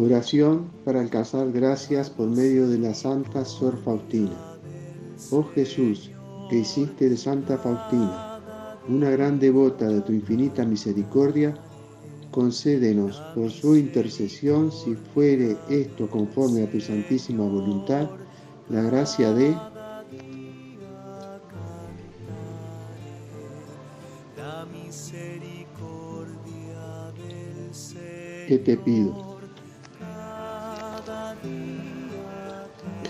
Oración para alcanzar gracias por medio de la Santa Sor Faustina. Oh Jesús, que hiciste de Santa Faustina una gran devota de tu infinita misericordia, concédenos por su intercesión, si fuere esto conforme a tu santísima voluntad, la gracia de que te pido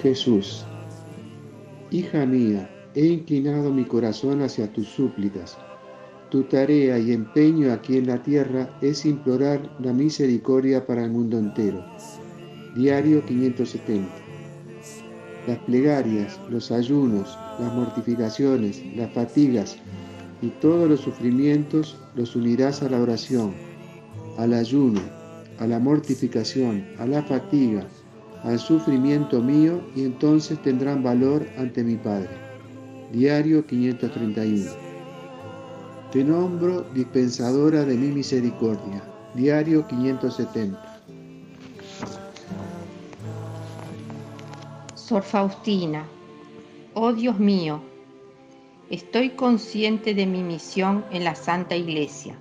Jesús, hija mía, he inclinado mi corazón hacia tus súplicas. Tu tarea y empeño aquí en la tierra es implorar la misericordia para el mundo entero. Diario 570. Las plegarias, los ayunos, las mortificaciones, las fatigas y todos los sufrimientos los unirás a la oración, al ayuno, a la mortificación, a la fatiga, al sufrimiento mío y entonces tendrán valor ante mi Padre. Diario 531. Te nombro dispensadora de mi misericordia. Diario 570. Sor Faustina, oh Dios mío, estoy consciente de mi misión en la Santa Iglesia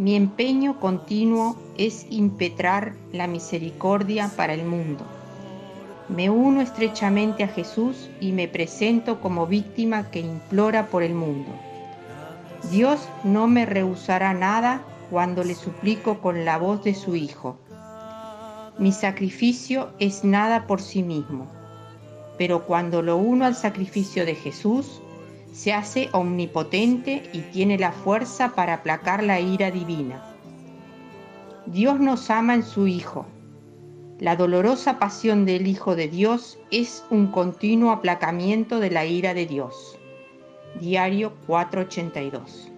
mi empeño continuo es impetrar la misericordia para el mundo. Me uno estrechamente a Jesús y me presento como víctima que implora por el mundo. Dios no me rehusará nada cuando le suplico con la voz de su Hijo. Mi sacrificio es nada por sí mismo, pero cuando lo uno al sacrificio de Jesús, se hace omnipotente y tiene la fuerza para aplacar la ira divina. Dios nos ama en su Hijo. La dolorosa pasión del Hijo de Dios es un continuo aplacamiento de la ira de Dios. Diario 482.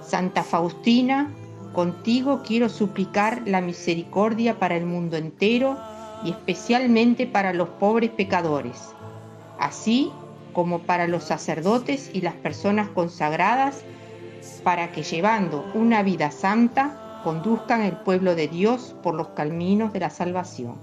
Santa Faustina, contigo quiero suplicar la misericordia para el mundo entero y especialmente para los pobres pecadores. Así como para los sacerdotes y las personas consagradas, para que llevando una vida santa conduzcan el pueblo de Dios por los caminos de la salvación.